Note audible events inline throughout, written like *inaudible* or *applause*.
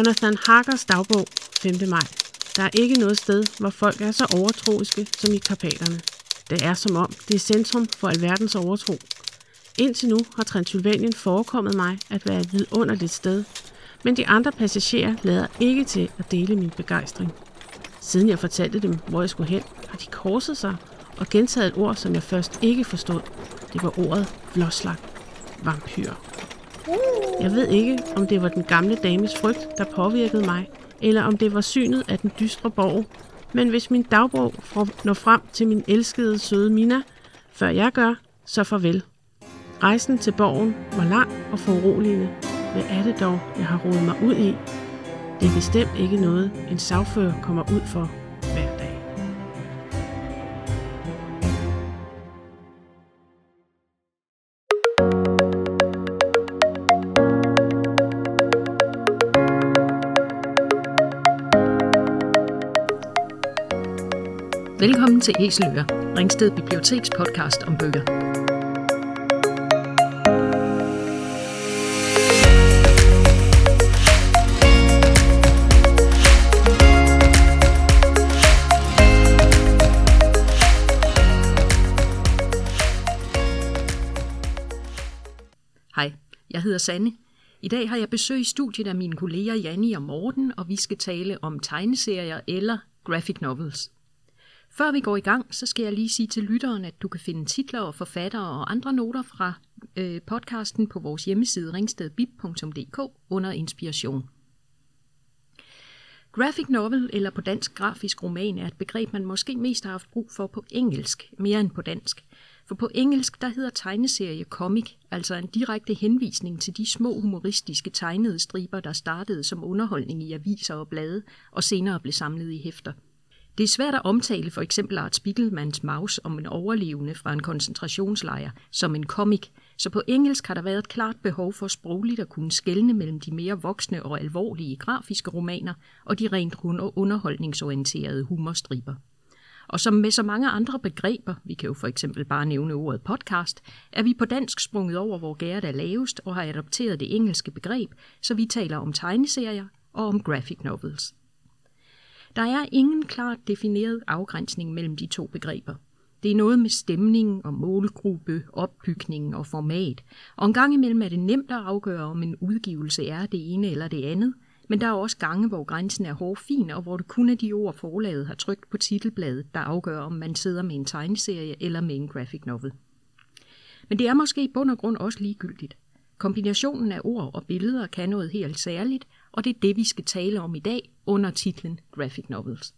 Jonathan Harkers dagbog 5. maj. Der er ikke noget sted, hvor folk er så overtroiske som i Karpaterne. Det er som om, det er centrum for alverdens overtro. Indtil nu har Transylvanien forekommet mig at være et vidunderligt sted, men de andre passagerer lader ikke til at dele min begejstring. Siden jeg fortalte dem, hvor jeg skulle hen, har de korset sig og gentaget et ord, som jeg først ikke forstod. Det var ordet vloslag, vampyr. Uh! Jeg ved ikke, om det var den gamle dames frygt, der påvirkede mig, eller om det var synet af den dystre borg. Men hvis min dagbog når frem til min elskede søde Mina, før jeg gør, så farvel. Rejsen til borgen var lang og foruroligende. Hvad er det dog, jeg har rodet mig ud i? Det er bestemt ikke noget, en sagfører kommer ud for Velkommen til Æseløer, Ringsted Biblioteks podcast om bøger. Hej, jeg hedder Sanne. I dag har jeg besøg i studiet af mine kolleger Janni og Morten, og vi skal tale om tegneserier eller graphic novels. Før vi går i gang, så skal jeg lige sige til lytteren, at du kan finde titler og forfattere og andre noter fra øh, podcasten på vores hjemmeside ringstedbib.dk under inspiration. Graphic novel, eller på dansk grafisk roman, er et begreb, man måske mest har haft brug for på engelsk, mere end på dansk. For på engelsk, der hedder tegneserie comic, altså en direkte henvisning til de små humoristiske tegnede striber, der startede som underholdning i aviser og blade, og senere blev samlet i hæfter. Det er svært at omtale for eksempel Art Spiegelmans Maus om en overlevende fra en koncentrationslejr som en comic, så på engelsk har der været et klart behov for sprogligt at kunne skelne mellem de mere voksne og alvorlige grafiske romaner og de rent underholdningsorienterede humorstriber. Og som med så mange andre begreber, vi kan jo for eksempel bare nævne ordet podcast, er vi på dansk sprunget over, hvor gæret er lavest og har adopteret det engelske begreb, så vi taler om tegneserier og om graphic novels. Der er ingen klart defineret afgrænsning mellem de to begreber. Det er noget med stemning og målgruppe, opbygning og format. Og en gang imellem er det nemt at afgøre, om en udgivelse er det ene eller det andet. Men der er også gange, hvor grænsen er hårfin, og hvor det kun er de ord, forlaget har trykt på titelbladet, der afgør, om man sidder med en tegneserie eller med en graphic novel. Men det er måske i bund og grund også ligegyldigt. Kombinationen af ord og billeder kan noget helt særligt, og det er det, vi skal tale om i dag under titlen Graphic Novels.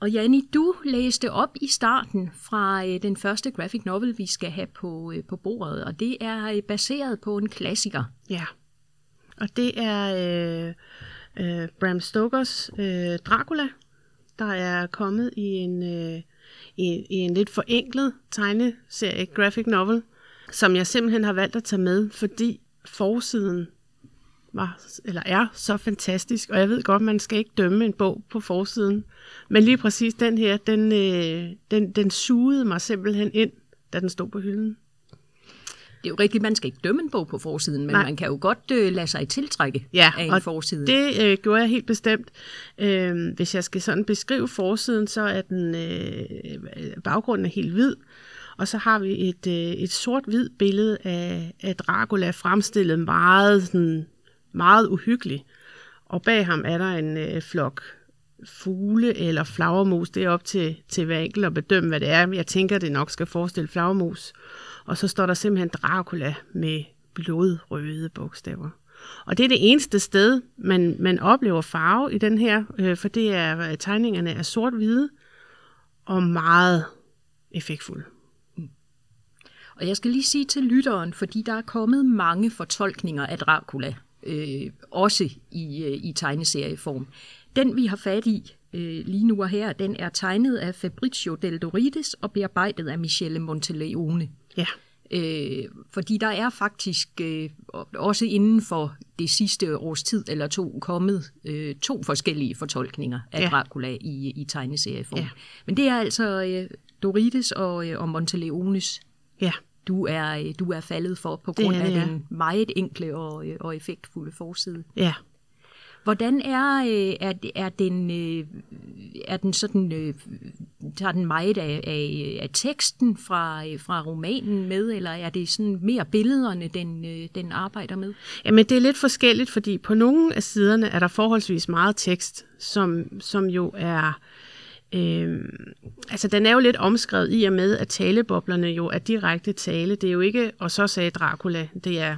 Og Janni, du læste op i starten fra øh, den første graphic novel, vi skal have på, øh, på bordet, og det er øh, baseret på en klassiker. Ja, og det er øh, øh, Bram Stokers øh, Dracula, der er kommet i en, øh, i, i en lidt forenklet tegneserie, graphic novel, som jeg simpelthen har valgt at tage med, fordi forsiden var, eller er så fantastisk, og jeg ved godt, man skal ikke dømme en bog på forsiden, men lige præcis den her, den, øh, den, den sugede mig simpelthen ind, da den stod på hylden. Det er jo rigtigt, man skal ikke dømme en bog på forsiden, men Nej. man kan jo godt øh, lade sig tiltrække ja, af en og forside. det øh, gjorde jeg helt bestemt. Øh, hvis jeg skal sådan beskrive forsiden, så er den øh, baggrunden er helt hvid, og så har vi et, øh, et sort-hvid billede af, af Dracula fremstillet meget sådan meget uhyggelig. Og bag ham er der en øh, flok fugle eller flagermus. Det er op til, til hver enkelt at bedømme, hvad det er. Jeg tænker, det nok skal forestille flagermus. Og så står der simpelthen Dracula med blodrøde bogstaver. Og det er det eneste sted, man, man oplever farve i den her, øh, for det er, øh, tegningerne er sort-hvide og meget effektfulde. Og jeg skal lige sige til lytteren, fordi der er kommet mange fortolkninger af Dracula øh, også i, øh, i tegneserieform. Den vi har fat i øh, lige nu og her, den er tegnet af Fabrizio Del Dorides og bearbejdet af Michele Monteleone. Ja. Øh, fordi der er faktisk øh, også inden for det sidste års tid eller to kommet øh, to forskellige fortolkninger af ja. Dracula i, i tegneserieform. Ja. Men det er altså øh, Dorides og, øh, og Monteleones ja du er, øh, du er faldet for på grund det, af ja. den meget enkle og, øh, og effektfulde forside. Ja. Hvordan er, øh, er, er, den, er den sådan, tager den meget af, af, af teksten fra, fra romanen med, eller er det sådan mere billederne, den, den arbejder med? Jamen, det er lidt forskelligt, fordi på nogle af siderne er der forholdsvis meget tekst, som, som jo er... Øh, Øh, altså, den er jo lidt omskrevet i og med, at taleboblerne jo er direkte tale. Det er jo ikke, og så sagde Dracula, det er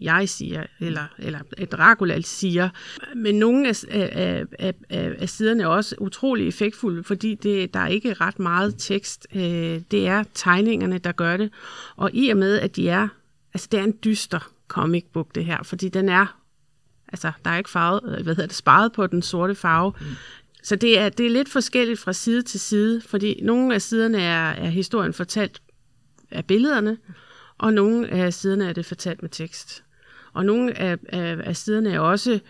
jeg siger, eller, eller Dracula siger. Men nogle af, af, af, af siderne er også utrolig effektfulde, fordi det, der er ikke ret meget tekst. Øh, det er tegningerne, der gør det. Og i og med, at de er, altså det er en dyster comic book, det her, fordi den er, altså der er ikke farvet, øh, hvad hedder det, sparet på den sorte farve. Mm. Så det er, det er lidt forskelligt fra side til side, fordi nogle af siderne er, er historien fortalt af billederne, og nogle af siderne er det fortalt med tekst. Og nogle af, af, af siderne er også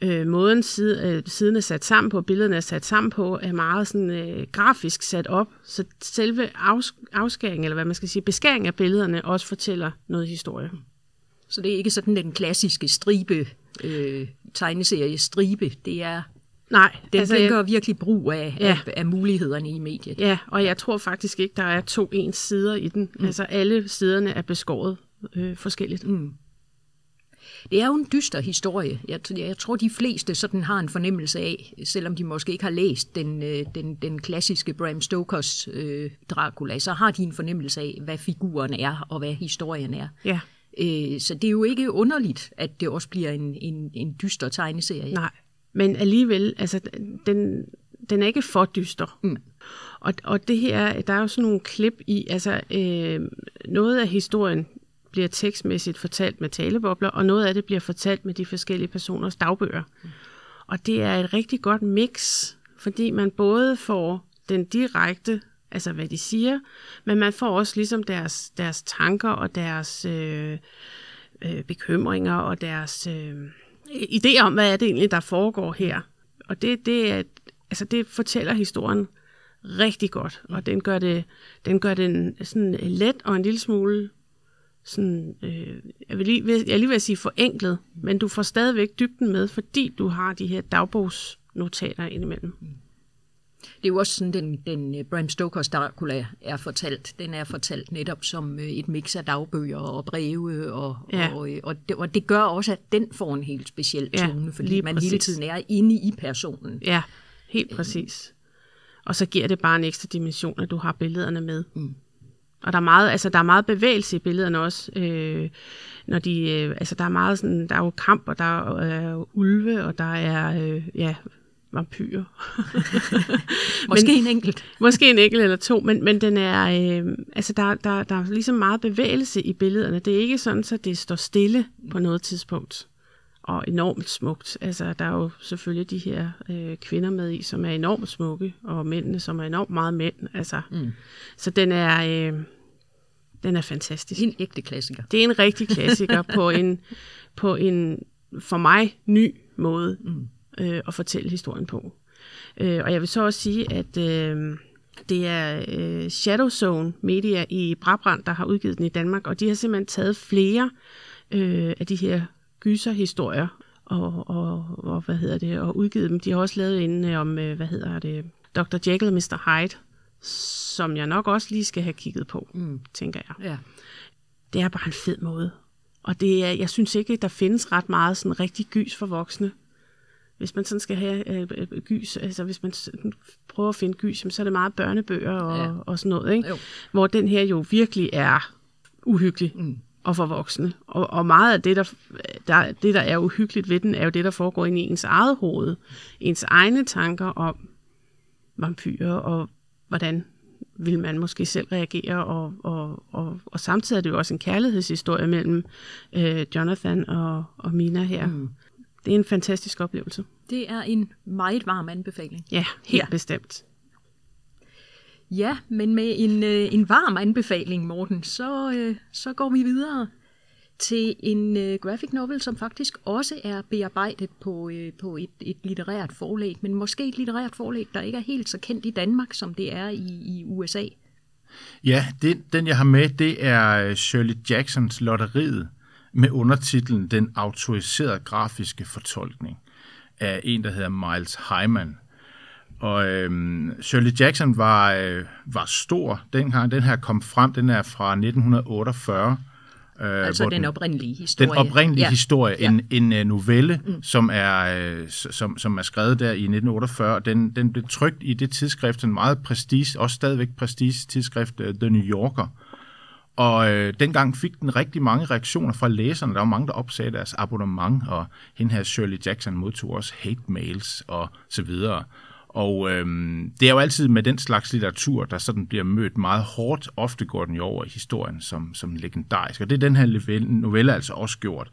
øh, måden side, øh, siden er sat sammen på, billederne er sat sammen på, er meget sådan øh, grafisk sat op, så selve afs, afskæring, eller hvad man skal sige, beskæring af billederne også fortæller noget historie. Så det er ikke sådan den klassiske stribe, øh, tegneserie stribe, det er Nej, den, altså, gør virkelig brug af, ja. af, af mulighederne i mediet. Ja, og jeg tror faktisk ikke, der er to ens sider i den. Mm. Altså alle siderne er beskåret øh, forskelligt. Mm. Det er jo en dyster historie. Jeg, jeg tror, de fleste sådan har en fornemmelse af, selvom de måske ikke har læst den, øh, den, den klassiske Bram Stokers øh, Dracula, så har de en fornemmelse af, hvad figuren er og hvad historien er. Ja. Øh, så det er jo ikke underligt, at det også bliver en, en, en dyster tegneserie. Nej, men alligevel, altså, den, den er ikke for dyster. Mm. Og, og det her, der er jo sådan nogle klip i, altså øh, noget af historien bliver tekstmæssigt fortalt med talebobler, og noget af det bliver fortalt med de forskellige personers dagbøger. Mm. Og det er et rigtig godt mix, fordi man både får den direkte, altså hvad de siger, men man får også ligesom deres, deres tanker og deres øh, øh, bekymringer og deres øh, idéer om, hvad er det egentlig, der foregår her. Og det, det, er, altså det fortæller historien rigtig godt, og den gør det, den gør den sådan let og en lille smule sådan, øh, jeg, vil lige, jeg lige vil sige forenklet, men du får stadigvæk dybden med, fordi du har de her dagbogsnotater indimellem. Det er jo også sådan, den, den øh, Bram Stokers Dracula er fortalt. Den er fortalt netop som øh, et mix af dagbøger og breve, og, ja. og, øh, og, det, og det gør også, at den får en helt speciel tone, ja, fordi man præcis. hele tiden er inde i personen. Ja, helt præcis. Og så giver det bare en ekstra dimension, at du har billederne med. Mm. Og der er meget, altså der er meget bevægelse i billederne også. Øh, når de, øh, altså der er meget sådan, der er jo kamp, og der er øh, ulve, og der er, øh, ja, vampyrer. *laughs* *laughs* måske men, en enkelt. måske en enkelt eller to, men, men den er, øh, altså der, der, der er ligesom meget bevægelse i billederne. Det er ikke sådan, så det står stille på noget tidspunkt. Og enormt smukt. Altså, der er jo selvfølgelig de her øh, kvinder med i, som er enormt smukke, og mændene, som er enormt meget mænd. Altså, mm. Så den er, øh, den er fantastisk. En ægte klassiker. Det er en rigtig klassiker på en, *laughs* på en for mig ny måde mm. Øh, at fortælle historien på. Øh, og jeg vil så også sige, at øh, det er øh, Shadow Zone Media i Brabrand, der har udgivet den i Danmark, og de har simpelthen taget flere øh, af de her gyserhistorier og, og, og, hvad hedder det, og udgivet dem. De har også lavet en øh, om, øh, hvad hedder det, Dr. Jekyll og Mr. Hyde, som jeg nok også lige skal have kigget på, mm. tænker jeg. Ja. Det er bare en fed måde. Og det er, jeg synes ikke, der findes ret meget sådan rigtig gys for voksne. Hvis man sådan skal have øh, øh gys, altså hvis man prøver at finde gys, så er det meget børnebøger og, ja. og sådan noget, ikke? Hvor den her jo virkelig er uhyggelig. Mm og for voksne. Og, og meget af det der, der, det, der er uhyggeligt ved den, er jo det, der foregår inde i ens eget hoved. Ens egne tanker om vampyrer, og hvordan vil man måske selv reagere, og, og, og, og samtidig er det jo også en kærlighedshistorie mellem øh, Jonathan og, og Mina her. Mm. Det er en fantastisk oplevelse. Det er en meget varm anbefaling. Ja, helt ja. bestemt. Ja, men med en, øh, en varm anbefaling, Morten, så, øh, så går vi videre til en øh, graphic novel, som faktisk også er bearbejdet på, øh, på et, et litterært forlæg, men måske et litterært forlæg, der ikke er helt så kendt i Danmark, som det er i, i USA. Ja, den, den jeg har med, det er Shirley Jacksons Lotteriet med undertitlen Den autoriserede grafiske fortolkning. af en, der hedder Miles Hyman. Og øhm, Shirley Jackson var, øh, var stor dengang. Den her kom frem, den er fra 1948. Øh, altså den oprindelige historie. Den oprindelige ja. historie, ja. en, en uh, novelle, mm. som, er, uh, som, som er skrevet der i 1948. Den, den blev trygt i det tidsskrift, en meget prestige, også stadigvæk prestige tidsskrift, uh, The New Yorker. Og øh, dengang fik den rigtig mange reaktioner fra læserne. Der var mange, der opsagde deres abonnement, og hende her Shirley Jackson modtog også hate mails og så videre. Og øh, det er jo altid med den slags litteratur, der sådan bliver mødt meget hårdt. Ofte går den jo over i historien som, som legendarisk. Og det er den her novelle altså også gjort.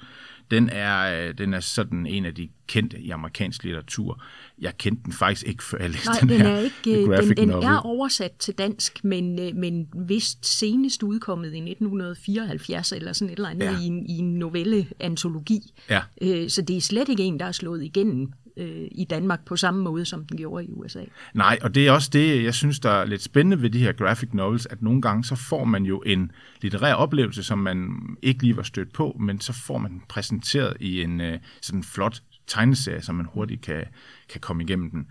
Den er, øh, den er sådan en af de kendte i amerikansk litteratur. Jeg kendte den faktisk ikke, før jeg læste Nej, den, den her er ikke, den, den er oversat til dansk, men, øh, men vist senest udkommet i 1974 eller sådan et eller andet ja. i, en, i en novelleantologi. Ja. Øh, så det er slet ikke en, der er slået igennem øh, i Danmark på samme måde, som den gjorde i USA. Nej, og det er også det, jeg synes, der er lidt spændende ved de her graphic novels, at nogle gange så får man jo en litterær oplevelse, som man ikke lige var stødt på, men så får man den præsenteret i en øh, sådan flot tegneserie, så man hurtigt kan, kan komme igennem den.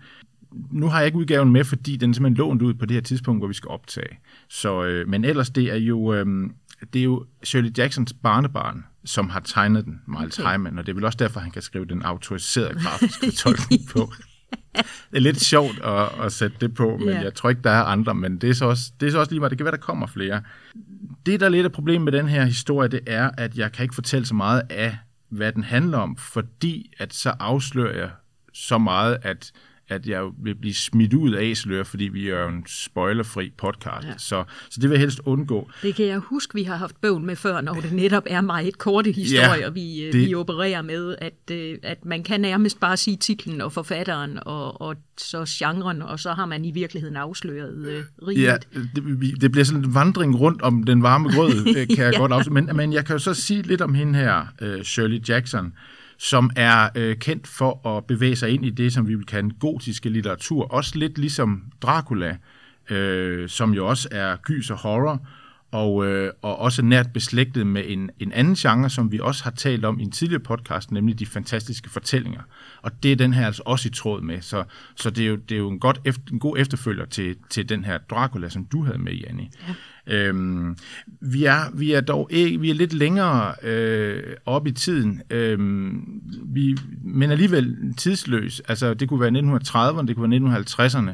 Nu har jeg ikke udgaven med, fordi den er simpelthen lånt ud på det her tidspunkt, hvor vi skal optage. Så, øh, men ellers, det er jo, øh, det er jo Shirley Jacksons barnebarn, som har tegnet den, Miles okay. Hyman, og det er vel også derfor, han kan skrive den autoriserede grafiske *laughs* tolkning på. Det er lidt sjovt at, at sætte det på, men yeah. jeg tror ikke, der er andre, men det er så også, det er så også lige meget. Det kan være, der kommer flere. Det, der er lidt af problemet med den her historie, det er, at jeg kan ikke fortælle så meget af, hvad den handler om, fordi at så afslører jeg så meget, at at jeg vil blive smidt ud af æselør, fordi vi er jo en spoilerfri podcast. Ja. Så, så det vil jeg helst undgå. Det kan jeg huske, vi har haft bøvl med før, når det netop er meget korte historier, ja, vi, øh, det... vi opererer med, at, øh, at man kan nærmest bare sige titlen og forfatteren og, og så genren, og så har man i virkeligheden afsløret uh, riget. Ja, det, det bliver sådan en vandring rundt om den varme grød, *laughs* kan jeg ja. godt afsløre. Men, men jeg kan jo så sige lidt om hende her, uh, Shirley Jackson, som er øh, kendt for at bevæge sig ind i det, som vi vil kalde gotiske litteratur. Også lidt ligesom Dracula, øh, som jo også er gys og horror, og, øh, og også nært beslægtet med en, en anden genre, som vi også har talt om i en tidligere podcast, nemlig de fantastiske fortællinger. Og det er den her altså også i tråd med. Så, så det er jo, det er jo en, godt efter, en god efterfølger til, til den her Dracula, som du havde med, Janne. Ja. Øhm, vi, er, vi er dog ikke, vi er lidt længere øh, op i tiden, øhm, vi, men alligevel tidsløs. Altså, det kunne være 1930'erne, det kunne være 1950'erne,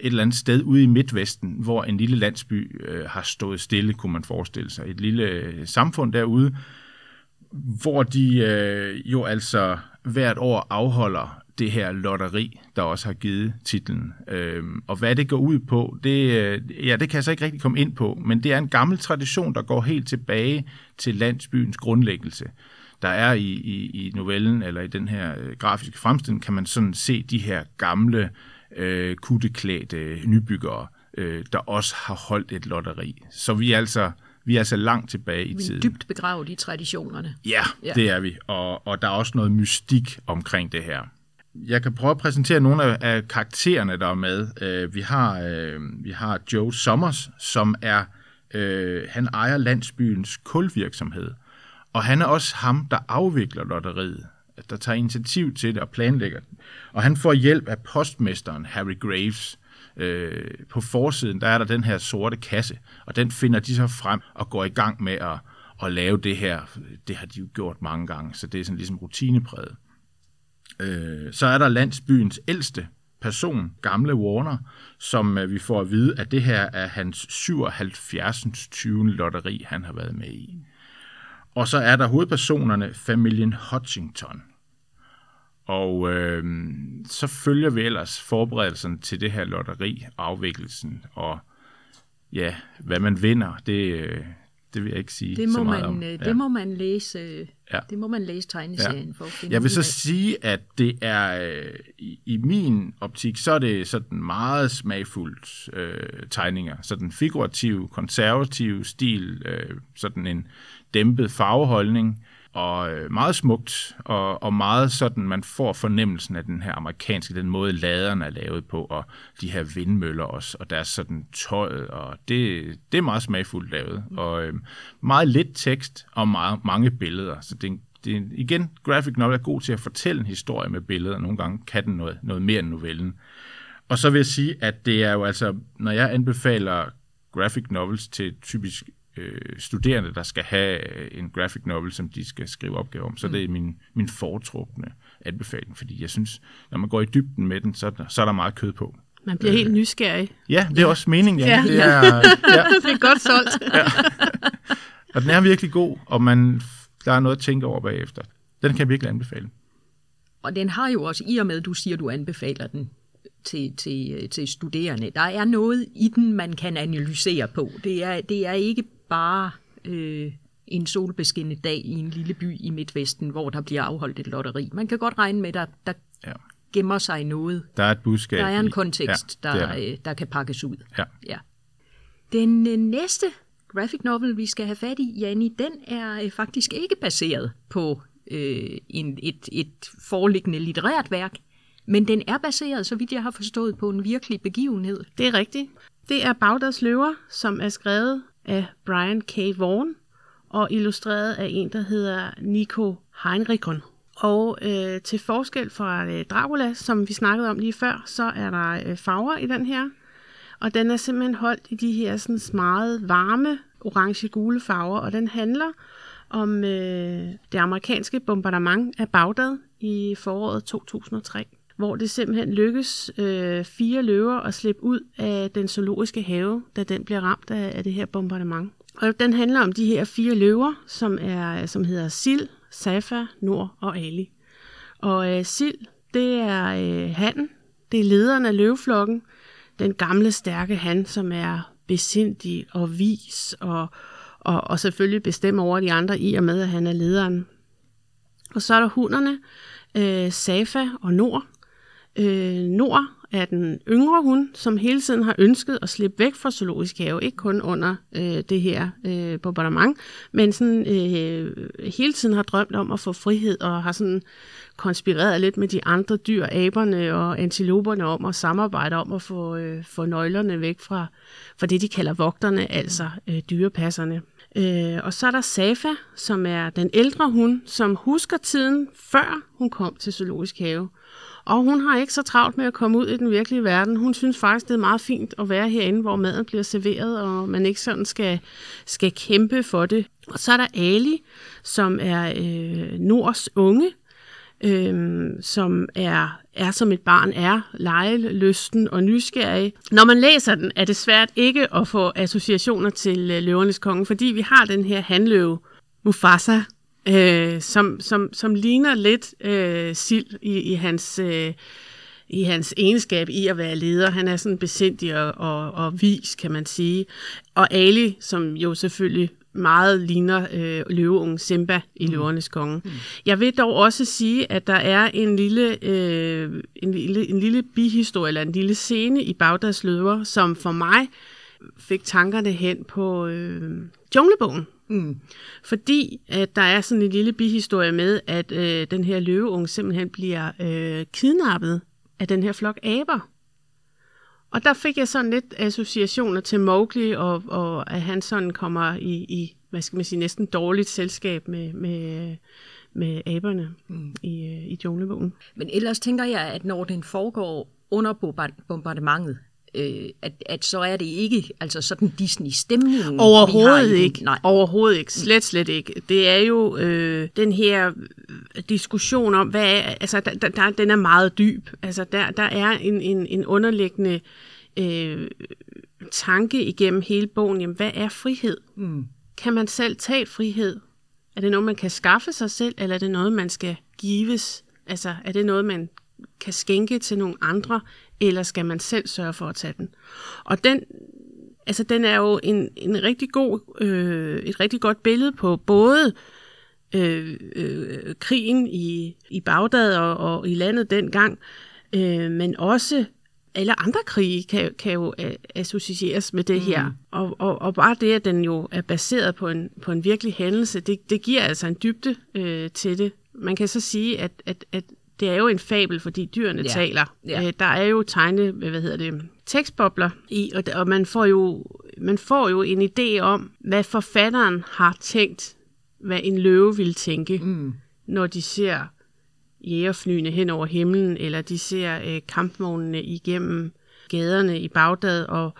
et eller andet sted ude i Midtvesten, hvor en lille landsby øh, har stået stille, kunne man forestille sig. Et lille øh, samfund derude, hvor de øh, jo altså hvert år afholder det her lotteri, der også har givet titlen. Øhm, og hvad det går ud på, det, øh, ja, det kan jeg så ikke rigtig komme ind på, men det er en gammel tradition, der går helt tilbage til landsbyens grundlæggelse. Der er i, i, i novellen, eller i den her øh, grafiske fremstilling, kan man sådan se de her gamle, øh, kutteklædte nybyggere, øh, der også har holdt et lotteri. Så vi er altså vi er altså langt tilbage i tiden. Vi er dybt begravet i traditionerne. Ja, ja, det er vi. Og, og der er også noget mystik omkring det her. Jeg kan prøve at præsentere nogle af, af karaktererne, der er med. Øh, vi, har, øh, vi har Joe Sommers, som er, øh, han ejer landsbyens kulvirksomhed. Og han er også ham, der afvikler lotteriet, der tager initiativ til det og planlægger det. Og han får hjælp af postmesteren Harry Graves. Øh, på forsiden, der er der den her sorte kasse, og den finder de så frem og går i gang med at, at lave det her. Det har de jo gjort mange gange, så det er sådan ligesom rutinepræget. Øh, så er der landsbyens ældste person, gamle Warner, som øh, vi får at vide, at det her er hans 77. 20. lotteri, han har været med i. Og så er der hovedpersonerne, familien Hutchington. Og øh, så følger vi ellers forberedelsen til det her lotteri, afvikkelsen, og ja, hvad man vinder, det, øh, det vil jeg ikke sige det må så meget man, om. Øh, det må man læse. Ja. Det må man læse tegneserien ja. for at finde Jeg vil så sige, at det er øh, i, i min optik, så er det sådan meget smagfuldt øh, tegninger. Sådan figurativ, konservativ stil, øh, sådan en dæmpet farveholdning og øh, meget smukt, og, og meget sådan, man får fornemmelsen af den her amerikanske, den måde laderne er lavet på, og de her vindmøller også, og deres sådan tøjet, og det, det er meget smagfuldt lavet, og øh, meget lidt tekst, og meget, mange billeder, så det er en det er, igen, graphic novel er god til at fortælle en historie med billeder. Nogle gange kan den noget, noget mere end novellen. Og så vil jeg sige, at det er jo altså, når jeg anbefaler graphic novels til typisk øh, studerende, der skal have en graphic novel, som de skal skrive opgave om, så mm. det er min, min foretrukne anbefaling, fordi jeg synes, når man går i dybden med den, så, så er der meget kød på. Man bliver øh, helt nysgerrig. Ja, det er også meningen, ja. Ja. Det er, ja. *laughs* det er godt solgt. *laughs* Og den er virkelig god, og man, der er noget at tænke over bagefter. Den kan jeg virkelig anbefale. Og den har jo også, i og med at du siger, at du anbefaler den til, til, til studerende, der er noget i den, man kan analysere på. Det er, det er ikke bare øh, en solbeskinnet dag i en lille by i Midtvesten, hvor der bliver afholdt et lotteri. Man kan godt regne med, at der, der Ja. gemmer sig noget. Der er et budskab. Der er en kontekst, ja, der, er der. øh, der kan pakkes ud. Ja. Ja. Den øh, næste graphic novel, vi skal have fat i, Janni, den er øh, faktisk ikke baseret på øh, en, et, et foreliggende litterært værk, men den er baseret, så vidt jeg har forstået, på en virkelig begivenhed. Det er rigtigt. Det er Bagdads Løver, som er skrevet af Brian K. Vaughan og illustreret af en, der hedder Nico Heinrichon. Og øh, til forskel fra øh, Dracula, som vi snakkede om lige før, så er der øh, farver i den her. Og den er simpelthen holdt i de her sådan, meget varme, orange-gule farver, og den handler om øh, det amerikanske bombardement af Bagdad i foråret 2003, hvor det simpelthen lykkes øh, fire løver at slippe ud af den zoologiske have, da den bliver ramt af, af det her bombardement. Og den handler om de her fire løver, som er som hedder Sil, Safa, Nord og Ali. Og øh, Sil, det er øh, han, det er lederen af løveflokken, den gamle, stærke han, som er besindig og vis, og, og, og selvfølgelig bestemmer over de andre i og med, at han er lederen. Og så er der hunderne, øh, Safa og Nord. Øh, Nord er den yngre hund, som hele tiden har ønsket at slippe væk fra zoologisk have, ikke kun under øh, det her øh, bombardement, men sådan, øh, hele tiden har drømt om at få frihed og har sådan konspireret lidt med de andre dyr, aberne og antiloperne om at samarbejde om at få, øh, få nøglerne væk fra, fra det, de kalder vogterne, altså øh, dyrepasserne. Øh, og så er der Safa, som er den ældre hund, som husker tiden før hun kom til zoologisk have. Og hun har ikke så travlt med at komme ud i den virkelige verden. Hun synes faktisk, det er meget fint at være herinde, hvor maden bliver serveret, og man ikke sådan skal, skal kæmpe for det. Og så er der Ali, som er øh, Nords unge, øh, som er, er som et barn er, legelysten og nysgerrig. Når man læser den, er det svært ikke at få associationer til øh, løvernes konge, fordi vi har den her handløve, Mufasa, øh, som, som, som ligner lidt øh, sild i, i hans... Øh, i hans egenskab i at være leder. Han er sådan besindig og, og, og vis, kan man sige. Og Ali, som jo selvfølgelig meget ligner øh, løveungen Simba i Løvernes Konge. Mm. Jeg vil dog også sige, at der er en lille, øh, en lille, en lille bihistorie, eller en lille scene i Bagdads Løver, som for mig fik tankerne hen på øh, Junglebogen. Mm. Fordi at der er sådan en lille bihistorie med, at øh, den her løveunge simpelthen bliver øh, kidnappet af den her flok aber. Og der fik jeg sådan lidt associationer til Mowgli, og, og at han sådan kommer i, i, hvad skal man sige, næsten dårligt selskab med, med, med aberne mm. i, øh, i junglebogen. Men ellers tænker jeg, at når den foregår under bomba- bombardementet, øh, at, at så er det ikke altså sådan Disney-stemningen. vi har Overhovedet ikke. Nej. Overhovedet ikke. Slet, slet ikke. Det er jo øh, den her diskussion om, hvad er, altså, der, der, der, den er meget dyb. Altså, der, der er en, en, en underliggende øh, tanke igennem hele bogen. Jamen, hvad er frihed? Mm. Kan man selv tage frihed? Er det noget, man kan skaffe sig selv, eller er det noget, man skal gives? Altså, er det noget, man kan skænke til nogle andre, eller skal man selv sørge for at tage den? Og den, altså, den er jo en, en rigtig god, øh, et rigtig godt billede på både øh, øh, krigen i, i Bagdad og, og i landet dengang, øh, men også alle andre krige kan, kan jo associeres med det mm. her. Og, og, og bare det, at den jo er baseret på en, på en virkelig hændelse, det, det giver altså en dybde øh, til det. Man kan så sige, at, at, at det er jo en fabel, fordi dyrene Ja. taler. Ja. Øh, der er jo tegne, hvad hedder det, tekstbobler i, og, og man får jo man får jo en idé om, hvad forfatteren har tænkt, hvad en løve ville tænke. Mm. når de ser jægerflyene hen over himlen, eller de ser øh, kampvognene igennem gaderne i Bagdad, og,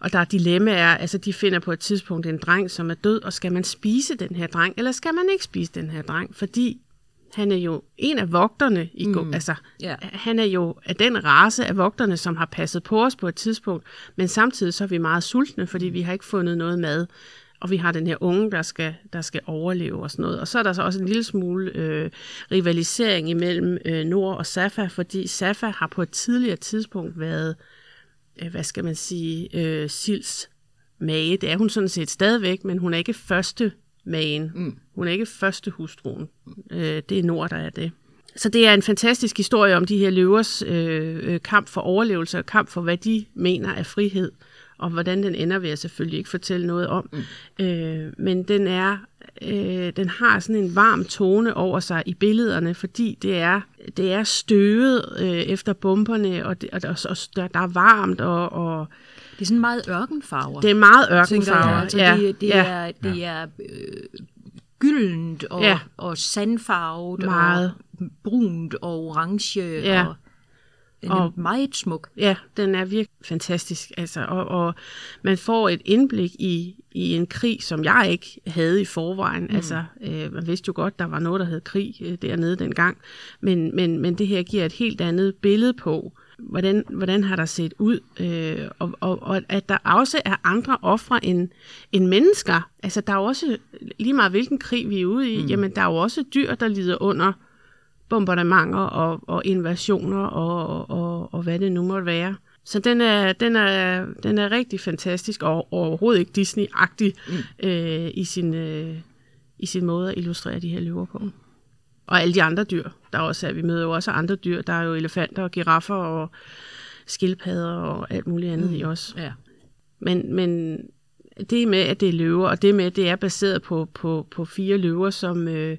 og der er dilemmaer, altså de finder på et tidspunkt en dreng, som er død, og skal man spise den her dreng, eller skal man ikke spise den her dreng, fordi han er jo en af vogterne i mm. altså Ja. han er jo af den race af vogterne, som har passet på os på et tidspunkt, men samtidig så er vi meget sultne, fordi vi har ikke fundet noget mad, og vi har den her unge, der skal, der skal overleve og sådan noget. Og så er der så også en lille smule øh, rivalisering imellem øh, Nord og Safa, fordi Safa har på et tidligere tidspunkt været, øh, hvad skal man sige, øh, Sils mage. Det er hun sådan set stadigvæk, men hun er ikke første magen. Mm. Hun er ikke første hustruen. Øh, det er Nord, der er det. Så det er en fantastisk historie om de her løvers øh, øh, kamp for overlevelse og kamp for, hvad de mener er frihed. Og hvordan den ender, vil jeg selvfølgelig ikke fortælle noget om. Mm. Øh, men den er, øh, den har sådan en varm tone over sig i billederne, fordi det er, det er støvet øh, efter bomberne, og, det, og, der, og der, der er varmt, og, og Det er sådan meget ørkenfarver. det er meget tænker jeg. ørkenfarver. Altså, ja, det, det, ja. er, det er øh, gyldent og, Ja. og sandfarvet Meget. og brunt og orange. Ja. Og, den er Og- meget smuk. Ja, den er virkelig fantastisk. Altså, og, og man får et indblik i, i en krig, som jeg ikke havde i forvejen. Mm. Altså, øh, man vidste jo godt, der var noget, der hed krig øh, dernede dengang. Men, men, men det her giver et helt andet billede på, hvordan, hvordan har der set ud. Øh, og, og, og at der også er andre ofre end, end mennesker. Altså, der er jo også, lige meget hvilken krig vi er ude i, mm. jamen, der er jo også dyr, der lider under bombardementer og, og invasioner og, og, og hvad det nu måtte være. Så den er, den er, den er rigtig fantastisk og overhovedet ikke Disney-agtig mm. øh, i, sin, øh, i sin måde at illustrere de her løver på. Og alle de andre dyr, der også er. Vi møder jo også andre dyr. Der er jo elefanter og giraffer og skildpadder og alt muligt andet mm. i os. Ja. Men, men det med, at det er løver, og det med, at det er baseret på, på, på fire løver, som, øh,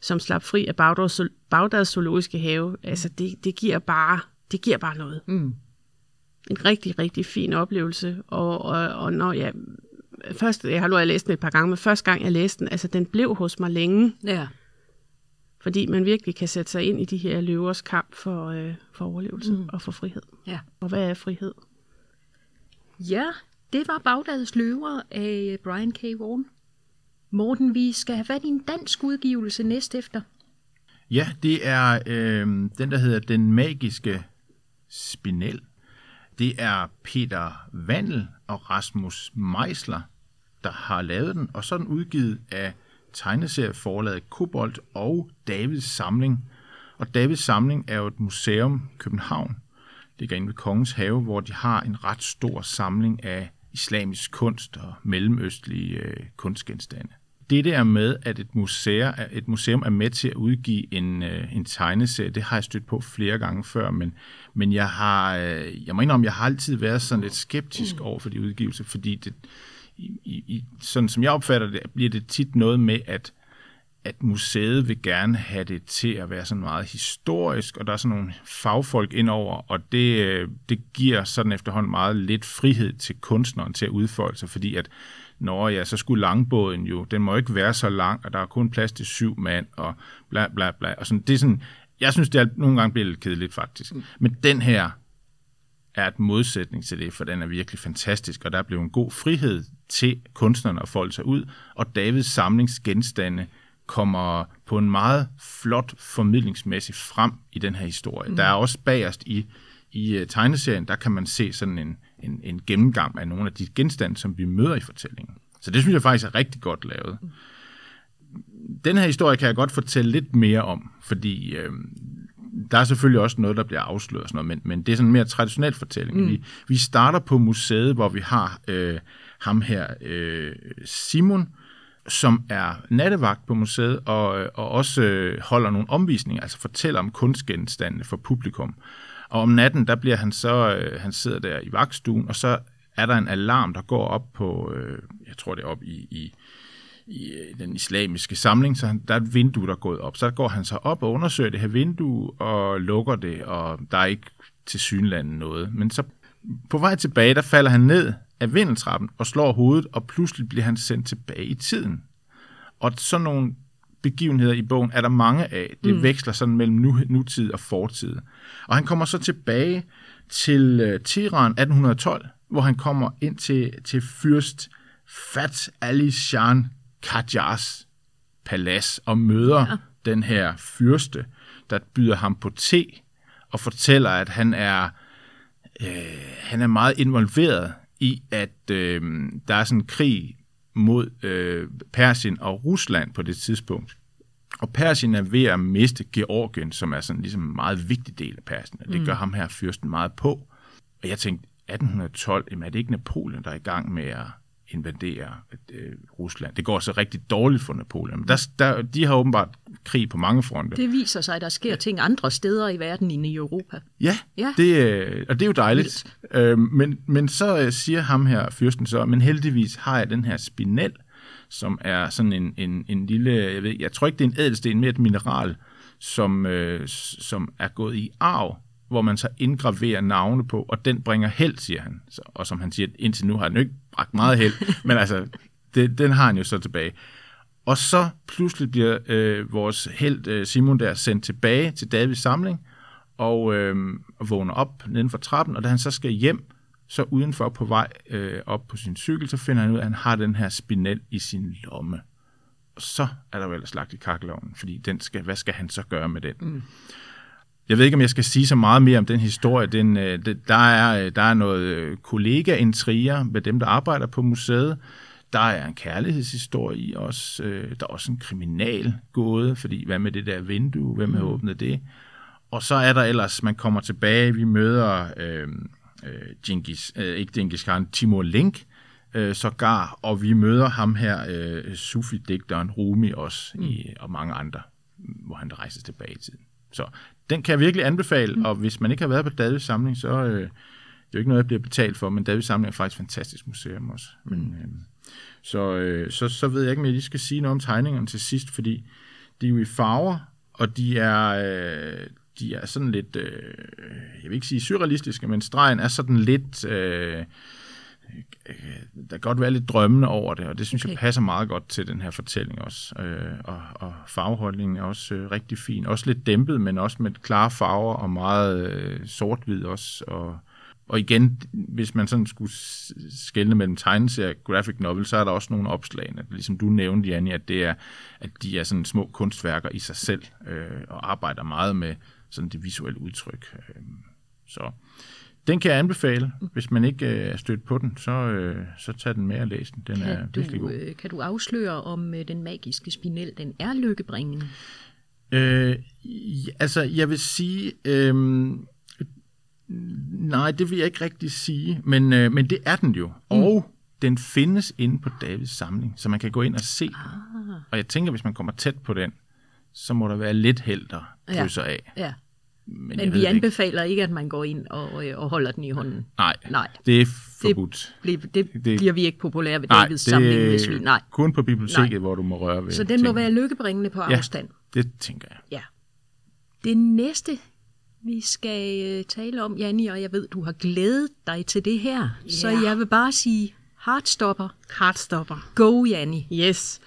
som slap fri af Bagdads, Bagdads zoologiske have, altså det, det, giver bare, det giver bare noget. Mm. En rigtig, rigtig fin oplevelse. Og, og, og når jeg... Først, jeg har nu læst den et par gange, men første gang jeg læste den, altså den blev hos mig længe, ja. Fordi man virkelig kan sætte sig ind i de her løvers kamp for, øh, for overlevelse mm. og for frihed. Ja. Og hvad er frihed? Ja, det var Bagdads løver af Brian K. Vaughan. Morten, vi skal have fat i en dansk udgivelse næst efter. Ja, det er øh, den, der hedder Den Magiske Spinel. Det er Peter Vandel og Rasmus Meisler, der har lavet den, og så er den udgivet af tegneserieforlaget Kobold og Davids Samling. Og Davids Samling er jo et museum i København, ligger inde ved Kongens Have, hvor de har en ret stor samling af islamisk kunst og mellemøstlige øh, kunstgenstande. Det der med, at et museum, et museum er med til at udgive en, øh, en tegneserie, det har jeg stødt på flere gange før, men, men jeg har, øh, jeg må indrømme, jeg har altid været sådan lidt skeptisk over for de udgivelser, fordi det, i, i, sådan som jeg opfatter det, bliver det tit noget med, at at museet vil gerne have det til at være sådan meget historisk, og der er sådan nogle fagfolk indover, og det, øh, det giver sådan efterhånden meget lidt frihed til kunstneren til at udfolde sig, fordi at når ja, så skulle langbåden jo, den må ikke være så lang, og der er kun plads til syv mand, og bla bla bla. Og sådan, det er sådan, jeg synes, det er nogle gange bliver lidt kedeligt faktisk. Men den her er et modsætning til det, for den er virkelig fantastisk, og der blev en god frihed til kunstnerne at folde sig ud, og Davids samlingsgenstande kommer på en meget flot formidlingsmæssig frem i den her historie. Mm. Der er også bagerst i, i uh, tegneserien, der kan man se sådan en, en, en gennemgang af nogle af de genstande, som vi møder i fortællingen. Så det synes jeg faktisk er rigtig godt lavet. Den her historie kan jeg godt fortælle lidt mere om, fordi øh, der er selvfølgelig også noget, der bliver afsløret, og sådan noget, men, men det er sådan en mere traditionel fortælling. Mm. Vi, vi starter på museet, hvor vi har øh, ham her, øh, Simon, som er nattevagt på museet, og, og også øh, holder nogle omvisninger, altså fortæller om kunstgenstandene for publikum. Og om natten, der bliver han så, øh, han sidder der i vagtstuen, og så er der en alarm, der går op på, øh, jeg tror det er op i, i, i øh, den islamiske samling, så han, der er et vindue, der er gået op. Så går han så op og undersøger det her vindue og lukker det, og der er ikke til synlanden noget. Men så på vej tilbage, der falder han ned af vindeltrappen og slår hovedet, og pludselig bliver han sendt tilbage i tiden. Og sådan nogle begivenheder i bogen er der mange af. Det mm. veksler sådan mellem nu, nutid og fortid. Og han kommer så tilbage til uh, Teheran 1812, hvor han kommer ind til, til fyrst Fat Ali Shan Qajars palads og møder ja. den her fyrste, der byder ham på te og fortæller, at han er, øh, han er meget involveret i, at øh, der er sådan en krig mod øh, Persien og Rusland på det tidspunkt. Og Persien er ved at miste Georgien, som er sådan ligesom en meget vigtig del af Persien. Og det mm. gør ham her fyrsten meget på. Og jeg tænkte, 1812, jamen er det ikke Napoleon, der er i gang med at invadere øh, Rusland. Det går så rigtig dårligt for Napoleon. Men der, der, de har åbenbart krig på mange fronter. Det viser sig, at der sker ting andre steder i verden end i Europa. Ja, ja. Det, øh, og det er jo dejligt. Øh, men, men så øh, siger ham her, fyrsten så, men heldigvis har jeg den her spinel, som er sådan en, en, en lille, jeg, ved, jeg tror ikke, det er en ædelsten, mere et mineral, som, øh, som er gået i arv hvor man så indgraverer navne på, og den bringer held, siger han. Så, og som han siger, indtil nu har den ikke bragt meget held, *laughs* men altså, det, den har han jo så tilbage. Og så pludselig bliver øh, vores held øh, Simon der sendt tilbage til Davids samling, og, øh, vågner op neden for trappen, og da han så skal hjem, så udenfor på vej øh, op på sin cykel, så finder han ud af, at han har den her spinel i sin lomme. Og så er der jo ellers lagt i kakkeloven, fordi den skal, hvad skal han så gøre med den? Mm. Jeg ved ikke, om jeg skal sige så meget mere om den historie. Den, øh, der, er, øh, der er noget øh, kollega-intriger med dem, der arbejder på museet. Der er en kærlighedshistorie i os. Der er også en kriminal gåde, fordi hvad med det der vindue? Hvem har mm. åbnet det? Og så er der ellers, man kommer tilbage, vi møder øh, øh, Genghis, øh, ikke Genghis Khan, Timur Link, øh, sågar, og vi møder ham her, øh, Sufi-digteren Rumi også, mm. i, og mange andre, hvor han rejser tilbage i tiden. Så den kan jeg virkelig anbefale, mm. og hvis man ikke har været på Davids Samling, så øh, det er jo ikke noget, jeg bliver betalt for, men Davids Samling er faktisk et fantastisk museum også. Men, mm. øh, så, øh, så, så ved jeg ikke, om jeg lige skal sige noget om tegningerne til sidst, fordi de er jo i farver, og de er, øh, de er sådan lidt, øh, jeg vil ikke sige surrealistiske, men stregen er sådan lidt... Øh, der kan godt være lidt drømmende over det, og det synes okay. jeg passer meget godt til den her fortælling også. Øh, og, og farveholdningen er også øh, rigtig fin. Også lidt dæmpet, men også med klare farver og meget øh, sort-hvid også. Og, og igen, hvis man sådan skulle skelne mellem tegneserie og graphic novel, så er der også nogle opslag, ligesom du nævnte, Janni, at, det er, at de er sådan små kunstværker i sig selv, øh, og arbejder meget med sådan det visuelle udtryk. Øh, så den kan jeg anbefale. Hvis man ikke øh, er stødt på den, så, øh, så tag den med og læs den. Den kan er du, virkelig god. Øh, kan du afsløre, om øh, den magiske spinel, den er lykkebringende? Øh, altså, jeg vil sige... Øh, nej, det vil jeg ikke rigtig sige, men, øh, men det er den jo. Mm. Og den findes inde på Davids samling, så man kan gå ind og se ah. den. Og jeg tænker, hvis man kommer tæt på den, så må der være lidt held, der ja. af. Ja. Men, Men vi anbefaler ikke. ikke, at man går ind og, øh, og holder den i hånden. Nej, nej. det er forbudt. Det, det, det, det bliver vi ikke populære ved nej, Davids samling, hvis vi... Nej, kun på biblioteket, nej. hvor du må røre ved Så den må være lykkebringende på afstand. Ja, det tænker jeg. Ja. Det næste, vi skal øh, tale om, Janni, og jeg ved, du har glædet dig til det her. Ja. Så jeg vil bare sige Heartstopper. Heartstopper. Go, Janni. Yes.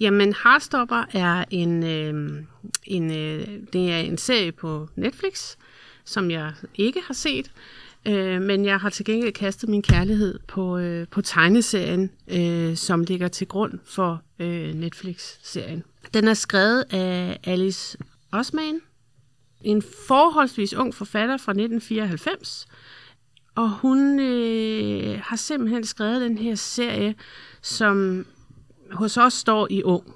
Jamen, Heartstopper er en, øh, en, øh, det er en serie på Netflix, som jeg ikke har set. Øh, men jeg har til gengæld kastet min kærlighed på, øh, på tegneserien, øh, som ligger til grund for øh, Netflix-serien. Den er skrevet af Alice Osman, en forholdsvis ung forfatter fra 1994, og hun øh, har simpelthen skrevet den her serie, som hos os står i ung.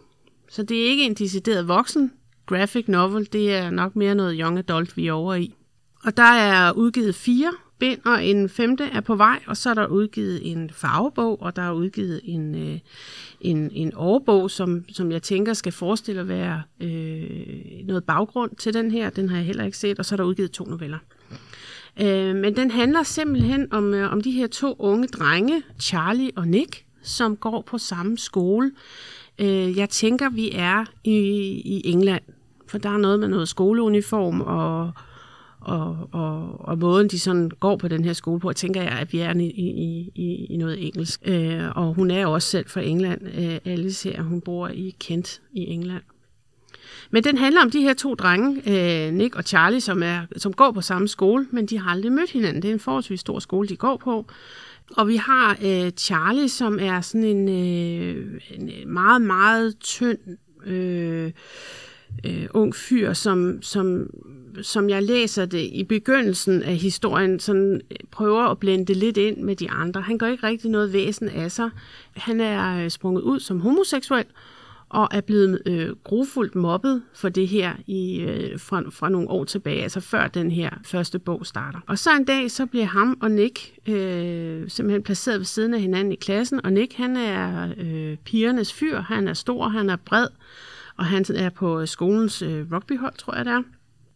Så det er ikke en decideret voksen graphic novel, det er nok mere noget young adult, vi er over i. Og der er udgivet fire bind, og en femte er på vej, og så er der udgivet en farvebog, og der er udgivet en, øh, en, en årbog, som, som jeg tænker skal forestille at være øh, noget baggrund til den her. Den har jeg heller ikke set, og så er der udgivet to noveller. Øh, men den handler simpelthen om, øh, om de her to unge drenge, Charlie og Nick, som går på samme skole. Øh, jeg tænker, vi er i, i England, for der er noget med noget skoleuniform og, og, og, og måden, de sådan går på den her skole på, tænker jeg, at vi er i, i, i, i noget engelsk. Øh, og hun er også selv fra England, øh, Alice her, hun bor i Kent i England. Men den handler om de her to drenge, øh, Nick og Charlie, som, er, som går på samme skole, men de har aldrig mødt hinanden. Det er en forholdsvis stor skole, de går på. Og vi har øh, Charlie, som er sådan en, øh, en øh, meget, meget tynd øh, øh, ung fyr, som, som, som jeg læser det i begyndelsen af historien, sådan øh, prøver at blende det lidt ind med de andre. Han går ikke rigtig noget væsen af sig. Han er øh, sprunget ud som homoseksuel, og er blevet øh, grofuldt mobbet for det her i, øh, fra, fra nogle år tilbage, altså før den her første bog starter. Og så en dag, så bliver ham og Nick øh, simpelthen placeret ved siden af hinanden i klassen, og Nick, han er øh, pigernes fyr, han er stor, han er bred, og han er på skolens øh, rugbyhold, tror jeg det er,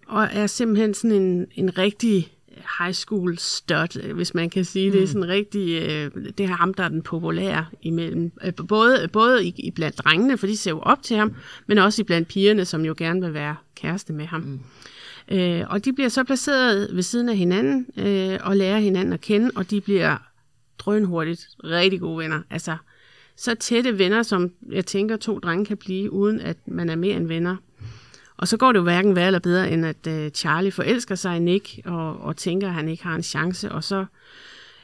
og er simpelthen sådan en, en rigtig high school stud, hvis man kan sige mm. det. Sådan rigtig, øh, det er ham, der er den populære imellem. Øh, både, både i, i blandt drengene, for de ser jo op til ham, men også i blandt pigerne, som jo gerne vil være kæreste med ham. Mm. Øh, og de bliver så placeret ved siden af hinanden øh, og lærer hinanden at kende, og de bliver drønhurtigt rigtig gode venner. Altså, så tætte venner, som jeg tænker to drenge kan blive, uden at man er mere end venner. Og så går det jo hverken værre eller bedre, end at uh, Charlie forelsker sig i Nick, og, og tænker, at han ikke har en chance, og så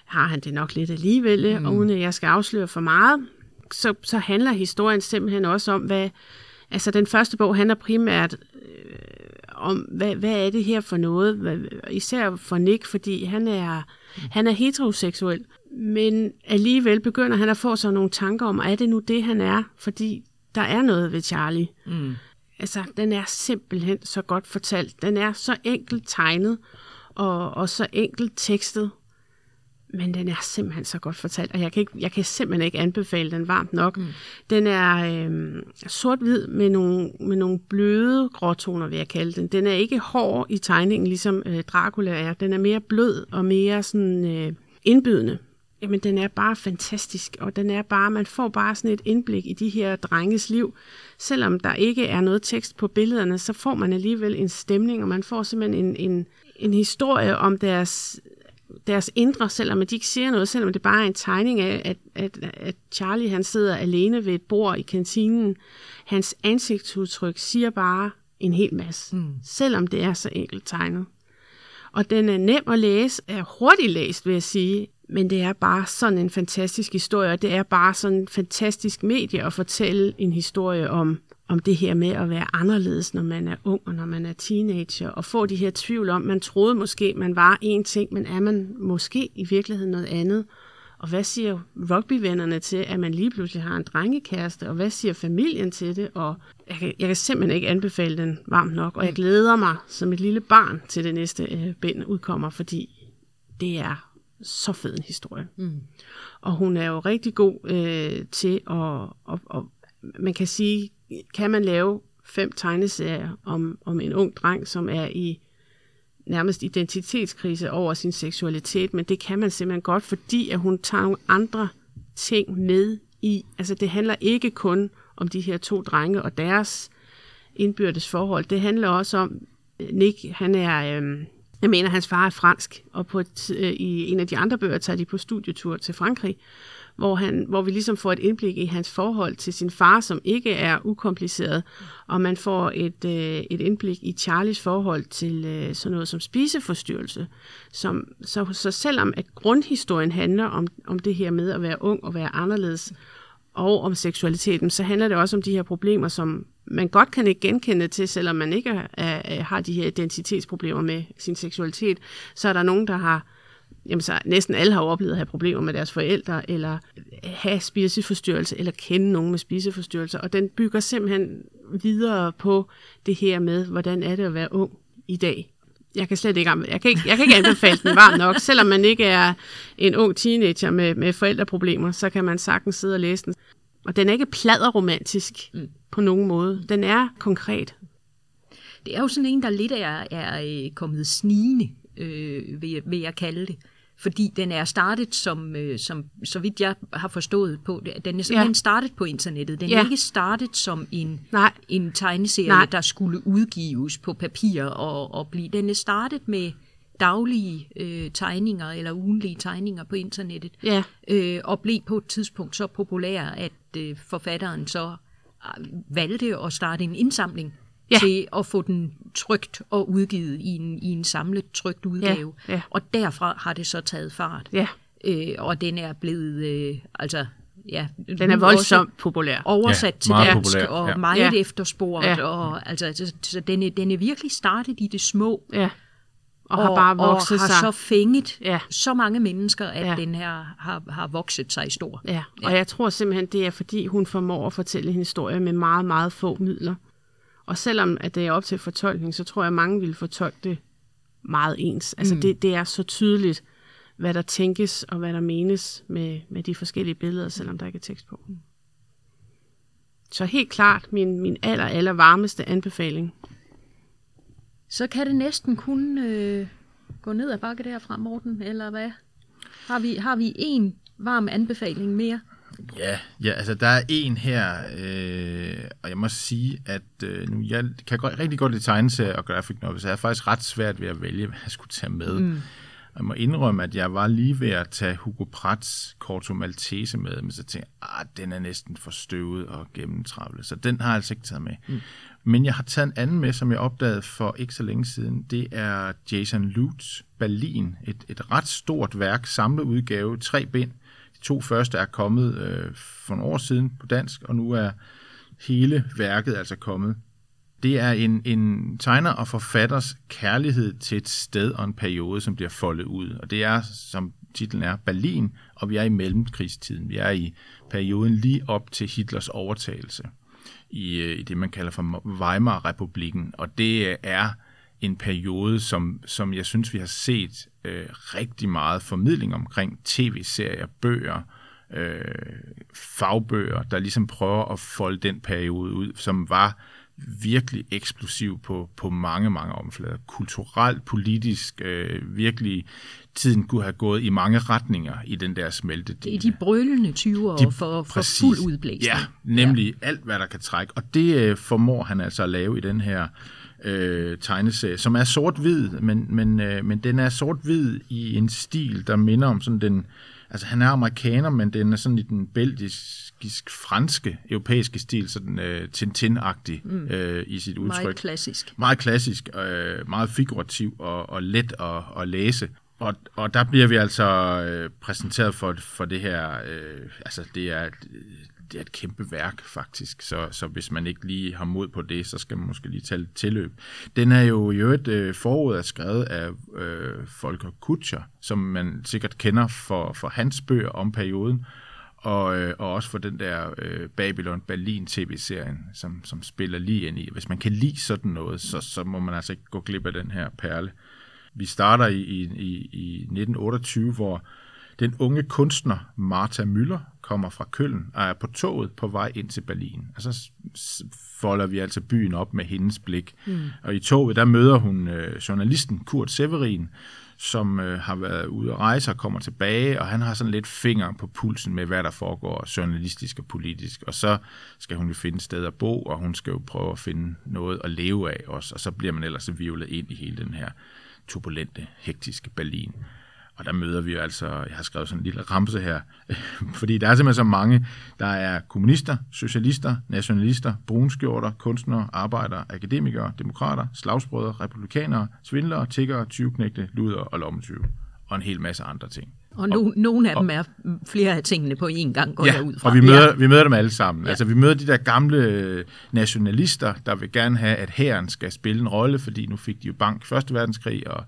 har han det nok lidt alligevel, mm. og uden at jeg skal afsløre for meget, så, så handler historien simpelthen også om, hvad... Altså, den første bog handler primært øh, om, hvad, hvad er det her for noget? Hvad, især for Nick, fordi han er, han er heteroseksuel. Men alligevel begynder han at få sig nogle tanker om, er det nu det, han er? Fordi der er noget ved Charlie. Mm. Altså, den er simpelthen så godt fortalt. Den er så enkelt tegnet og, og så enkelt tekstet. Men den er simpelthen så godt fortalt, og jeg kan, ikke, jeg kan simpelthen ikke anbefale den varmt nok. Mm. Den er øh, sort-hvid med nogle, med nogle bløde gråtoner, vil jeg kalde den. Den er ikke hård i tegningen, ligesom øh, Dracula er. Den er mere blød og mere sådan øh, indbydende. Jamen, den er bare fantastisk, og den er bare, man får bare sådan et indblik i de her drenges liv. Selvom der ikke er noget tekst på billederne, så får man alligevel en stemning, og man får simpelthen en, en, en historie om deres, deres indre, selvom de ikke siger noget, selvom det bare er en tegning af, at, at, at Charlie han sidder alene ved et bord i kantinen. Hans ansigtsudtryk siger bare en hel masse, mm. selvom det er så enkelt tegnet. Og den er nem at læse, er hurtigt læst, vil jeg sige. Men det er bare sådan en fantastisk historie, og det er bare sådan en fantastisk medie at fortælle en historie om, om det her med at være anderledes, når man er ung og når man er teenager, og få de her tvivl om, man troede måske, man var en ting, men er man måske i virkeligheden noget andet. Og hvad siger rugbyvennerne til, at man lige pludselig har en drengekæreste, og hvad siger familien til det? Og jeg kan, jeg kan simpelthen ikke anbefale den varmt nok, og jeg glæder mig som et lille barn til det næste øh, bind udkommer, fordi det er så fed en historie. Mm. Og hun er jo rigtig god øh, til at, og, og man kan sige, kan man lave fem tegneserier om, om en ung dreng, som er i nærmest identitetskrise over sin seksualitet, men det kan man simpelthen godt, fordi at hun tager nogle andre ting med i. Altså det handler ikke kun om de her to drenge og deres indbyrdes forhold. Det handler også om, Nick, han er, øh, jeg mener, hans far er fransk, og på et, øh, i en af de andre bøger tager de på studietur til Frankrig, hvor, han, hvor vi ligesom får et indblik i hans forhold til sin far, som ikke er ukompliceret, og man får et, øh, et indblik i Charlies forhold til øh, sådan noget som spiseforstyrrelse. Som, så, så selvom at grundhistorien handler om, om det her med at være ung og være anderledes, og om seksualiteten, så handler det også om de her problemer, som man godt kan ikke genkende til, selvom man ikke er, er, har de her identitetsproblemer med sin seksualitet, så er der nogen, der har, jamen så næsten alle har oplevet at have problemer med deres forældre, eller have spiseforstyrrelse, eller kende nogen med spiseforstyrrelser, og den bygger simpelthen videre på det her med, hvordan er det at være ung i dag. Jeg kan slet ikke, jeg kan ikke, jeg kan ikke anbefale den varm nok. Selvom man ikke er en ung teenager med, med forældreproblemer, så kan man sagtens sidde og læse den. Og den er ikke pladerromantisk mm. på nogen måde. Den er konkret. Det er jo sådan en, der lidt er, er øh, kommet snigende, øh, vil, vil jeg kalde det. Fordi den er startet som, øh, som, så vidt jeg har forstået på det, den er simpelthen ja. startet på internettet. Den ja. er ikke startet som en, Nej. en tegneserie, Nej. der skulle udgives på papir og, og blive. Den er startet med daglige øh, tegninger eller ugenlige tegninger på internettet, ja. øh, og blev på et tidspunkt så populær, at øh, forfatteren så øh, valgte at starte en indsamling ja. til at få den trygt og udgivet i en, i en samlet trygt udgave. Ja, ja. Og derfra har det så taget fart. Ja. Øh, og den er blevet, øh, altså, ja, Den er voldsomt også populær. oversat Ja, til dansk, populær, og ja. meget Ja. efterspurgt. Ja. Og, altså, så, så den, er, den er virkelig startet i det små, Ja. Og, har bare vokset og har sig. så fænget Ja. så mange mennesker, at Ja. ja. den her har, har vokset sig stor. Ja, og jeg tror simpelthen, det er fordi, hun formår at fortælle en historie med meget, meget få midler. Og selvom at det er op til fortolkning, så tror jeg, at mange vil fortolke det meget ens. Altså mm. det, det er så tydeligt, hvad der tænkes og hvad der menes med, med de forskellige billeder, selvom der ikke er tekst på. Så helt klart min, min aller, aller varmeste anbefaling. Så kan det næsten kun øh, gå ned ad bakke derfra, Morten, eller hvad? Har vi, har vi en varm anbefaling mere? Ja, ja, altså der er en her, øh, og jeg må sige, at øh, nu, jeg kan godt, rigtig godt lide tegneserier og graphic novels, så jeg er faktisk ret svært ved at vælge, hvad jeg skulle tage med. Mm. Jeg må indrømme, at jeg var lige ved at tage Hugo Prats Corto Maltese med, men så tænkte jeg, ah, den er næsten for støvet og gennemtravlet, så den har jeg altså ikke taget med. Mm. Men jeg har taget en anden med, som jeg opdagede for ikke så længe siden. Det er Jason Lutz Berlin. Et, et ret stort værk, samlet udgave, tre bind. De to første er kommet øh, for nogle år siden på dansk, og nu er hele værket altså kommet. Det er en, en tegner og forfatters kærlighed til et sted og en periode, som bliver foldet ud. Og det er, som titlen er, Berlin, og vi er i mellemkrigstiden. Vi er i perioden lige op til Hitlers overtagelse i, øh, i det, man kalder for Weimar-republiken. Og det øh, er en periode, som, som jeg synes, vi har set øh, rigtig meget formidling omkring tv-serier, bøger, øh, fagbøger, der ligesom prøver at folde den periode ud, som var virkelig eksplosiv på, på mange, mange omflader. Kulturelt, politisk, øh, virkelig tiden kunne have gået i mange retninger i den der smeltedel. Det er de brølende 20 år De- for, for præcis. fuld udblæsning. Ja, nemlig ja. alt, hvad der kan trække. Og det øh, formår han altså at lave i den her øh, tegneserie, som er sort-hvid, men, men, øh, men den er sort-hvid i en stil, der minder om sådan den... Altså, han er amerikaner, men den er sådan i den belgisk-franske, europæiske stil, sådan øh, Tintin-agtig mm. øh, i sit udtryk Meget klassisk. meget klassisk, øh, meget figurativ og, og let at, at læse. Og, og der bliver vi altså øh, præsenteret for, for det her, øh, altså det er, det er et kæmpe værk faktisk, så, så hvis man ikke lige har mod på det, så skal man måske lige tage lidt tilløb. Den er jo i øvrigt øh, forordet er skrevet af øh, Volker Kutscher, som man sikkert kender for, for hans bøger om perioden, og, øh, og også for den der øh, Babylon Berlin tv-serien, som, som spiller lige ind i. Hvis man kan lide sådan noget, så, så må man altså ikke gå glip af den her perle. Vi starter i, i, i, i 1928, hvor den unge kunstner Martha Müller kommer fra Køln og er på toget på vej ind til Berlin. Og så s- folder vi altså byen op med hendes blik. Mm. Og i toget, der møder hun øh, journalisten Kurt Severin, som øh, har været ude at rejse og kommer tilbage, og han har sådan lidt finger på pulsen med, hvad der foregår journalistisk og politisk. Og så skal hun jo finde et sted at bo, og hun skal jo prøve at finde noget at leve af også, og så bliver man ellers vivlet ind i hele den her turbulente, hektiske Berlin. Og der møder vi jo altså, jeg har skrevet sådan en lille ramse her, *laughs* fordi der er simpelthen så mange, der er kommunister, socialister, nationalister, brunskjorter, kunstnere, arbejdere, akademikere, demokrater, slagsbrødre, republikanere, svindlere, tiggere, tyveknægte, luder og lommetyve, og en hel masse andre ting. Og no, nogle af dem er flere af tingene på én gang, går Ja, jeg ud fra. og vi møder, vi møder dem alle sammen. Ja. Ja. Altså, vi møder de der gamle nationalister, der vil gerne have, at hæren skal spille en rolle, fordi nu fik de jo bank Første Verdenskrig, og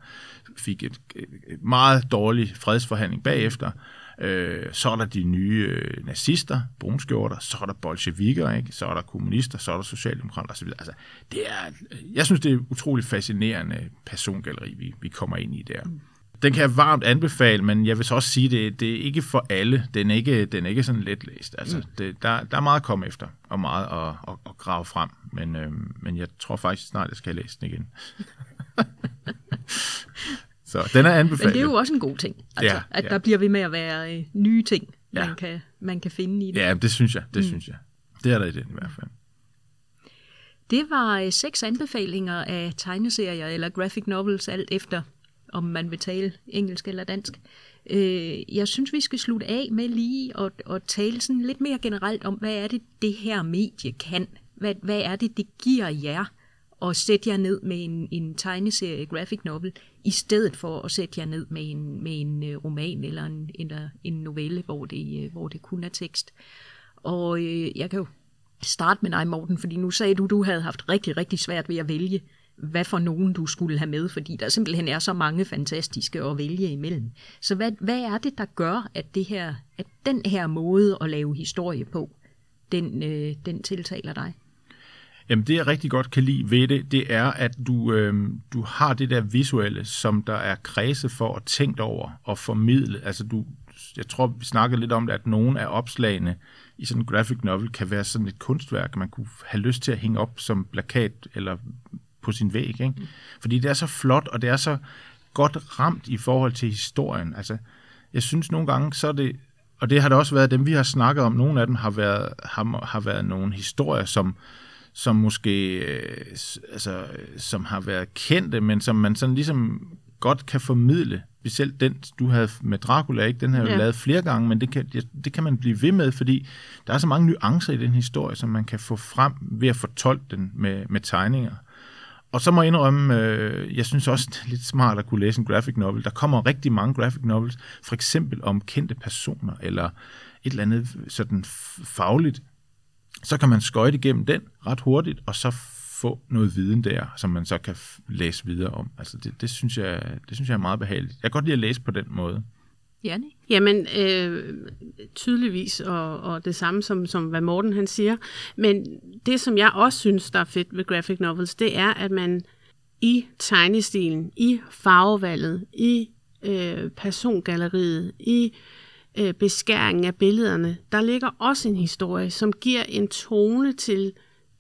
fik et, et meget dårlig fredsforhandling bagefter. Øh, så er der de nye øh, nazister, brunskjorter, så er der bolsjevikker, ikke? så er der kommunister, så er der socialdemokrater osv. Altså, det er, jeg synes, det er et utroligt fascinerende persongalleri, vi, vi kommer ind i der. Den kan jeg varmt anbefale, men jeg vil så også sige, det, det er ikke for alle. Den er ikke, den er ikke sådan let læst. Altså, det, der, der er meget at komme efter, og meget at, at, at grave frem. Men, øhm, men jeg tror faktisk snart, jeg skal læse den igen. *laughs* så den er anbefalet. Men det er jo også en god ting, altså, Ja, at ja. der bliver ved med at være øh, nye ting, Ja. man, kan, man kan finde i det. Ja, det synes jeg. Det mm. synes jeg. Det er der i den i hvert fald. Det var øh, seks anbefalinger af tegneserier eller graphic novels, alt efter om man vil tale engelsk eller dansk. Øh, jeg synes, vi skal slutte af med lige at, at tale sådan lidt mere generelt om, hvad er det, det her medie kan? Hvad, hvad er det, det giver jer at sætte jer ned med en, en tegneserie, graphic novel, i stedet for at sætte jer ned med en, med en øh, roman eller en, eller en novelle, hvor det, øh, hvor det kun er tekst. Og øh, jeg kan jo starte med dig, Morten, fordi nu sagde du, du havde haft rigtig, rigtig svært ved at vælge, hvad for nogen du skulle have med, fordi der simpelthen er så mange fantastiske at vælge imellem. Så hvad, hvad er det, der gør, at, det her, at den her måde at lave historie på, den, øh, den tiltaler dig? Jamen det, jeg rigtig godt kan lide ved det, det er, at du, øh, du har det der visuelle, som der er kredse for at tænke over og formidle. Altså du, jeg tror, vi snakkede lidt om det, at nogle af opslagene i sådan en graphic novel kan være sådan et kunstværk, man kunne have lyst til at hænge op som plakat eller på sin væg. Ikke? Mm. Fordi det er så flot, og det er så godt ramt i forhold til historien. Altså, jeg synes nogle gange, så er det, og det har det også været dem, vi har snakket om, nogle af dem har været, har, har været nogle historier, som, som måske øh, altså, som har været kendte, men som man sådan ligesom godt kan formidle. Specielt den, du havde med Dracula, ikke? den har jeg ja. lavet flere gange, men det kan, det, det kan man blive ved med, fordi der er så mange nuancer i den historie, som man kan få frem ved at fortolke den med, med tegninger. Og så må jeg indrømme, øh, jeg synes også, det er lidt smart at kunne læse en graphic novel. Der kommer rigtig mange graphic novels, for eksempel om kendte personer, eller et eller andet sådan fagligt. Så kan man skøjte igennem den ret hurtigt, og så få noget viden der, som man så kan læse videre om. Altså det, det, synes jeg, det synes jeg er meget behageligt. Jeg kan godt lide at læse på den måde. Janne? Jamen, øh, tydeligvis, og, og det samme som, som hvad Morten han siger. Men det, som jeg også synes, der er fedt ved graphic novels, det er, at man i tegnestilen, i farvevalget, i øh, persongalleriet, i øh, beskæringen af billederne, der ligger også en historie, som giver en tone til,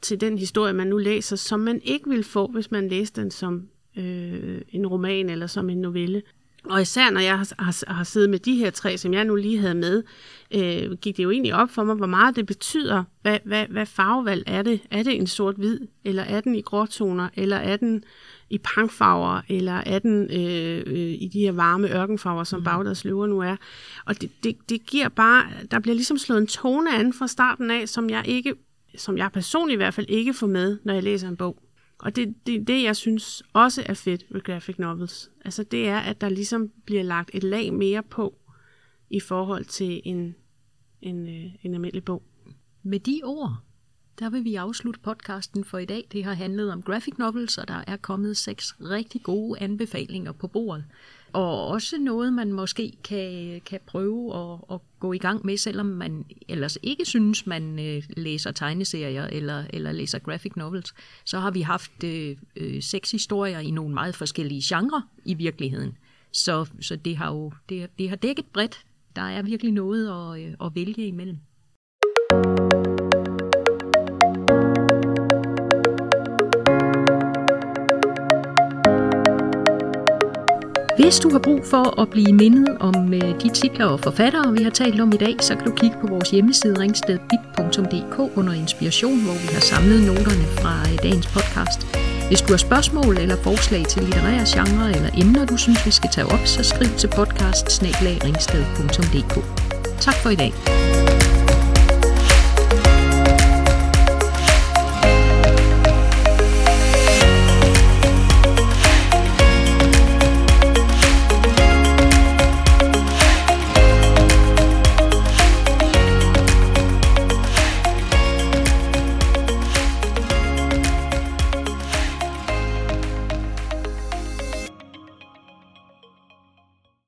til den historie, man nu læser, som man ikke vil få, hvis man læste den som øh, en roman eller som en novelle. Og især når jeg har, har, har siddet med de her tre, som jeg nu lige havde med, øh, gik det jo egentlig op for mig, hvor meget det betyder. Hvad, hvad, hvad farvevalg er det? Er det en sort-hvid, eller er den i gråtoner, eller er den i pangfarver, eller er den øh, øh, i de her varme ørkenfarver, som mm. Bagdads løver nu er. Og det, det, det giver bare, der bliver ligesom slået en tone an fra starten af, som jeg ikke, som jeg personligt i hvert fald ikke får med, når jeg læser en bog. Og det, det, det, jeg synes også er fedt ved graphic novels, altså det er, at der ligesom bliver lagt et lag mere på i forhold til en, en, øh, en almindelig bog. Med de ord, der vil vi afslutte podcasten for i dag. Det har handlet om graphic novels, og der er kommet seks rigtig gode anbefalinger på bordet og også noget, man måske kan, kan prøve at, at gå i gang med, selvom man ellers ikke synes, man øh, læser tegneserier eller, eller læser graphic novels. Så har vi haft øh, øh, seks historier i nogle meget forskellige genrer i virkeligheden. Så, så det har jo det, det har dækket bredt. Der er virkelig noget at, øh, at vælge imellem. Hvis du har brug for at blive mindet om øh, de titler og forfattere, vi har talt om i dag, så kan du kigge på vores hjemmeside ringstedbib.dk under inspiration, hvor vi har samlet noterne fra øh, dagens podcast. Hvis du har spørgsmål eller forslag til litterære genre eller emner, du synes, vi skal tage op, så skriv til podcast Tak for i dag.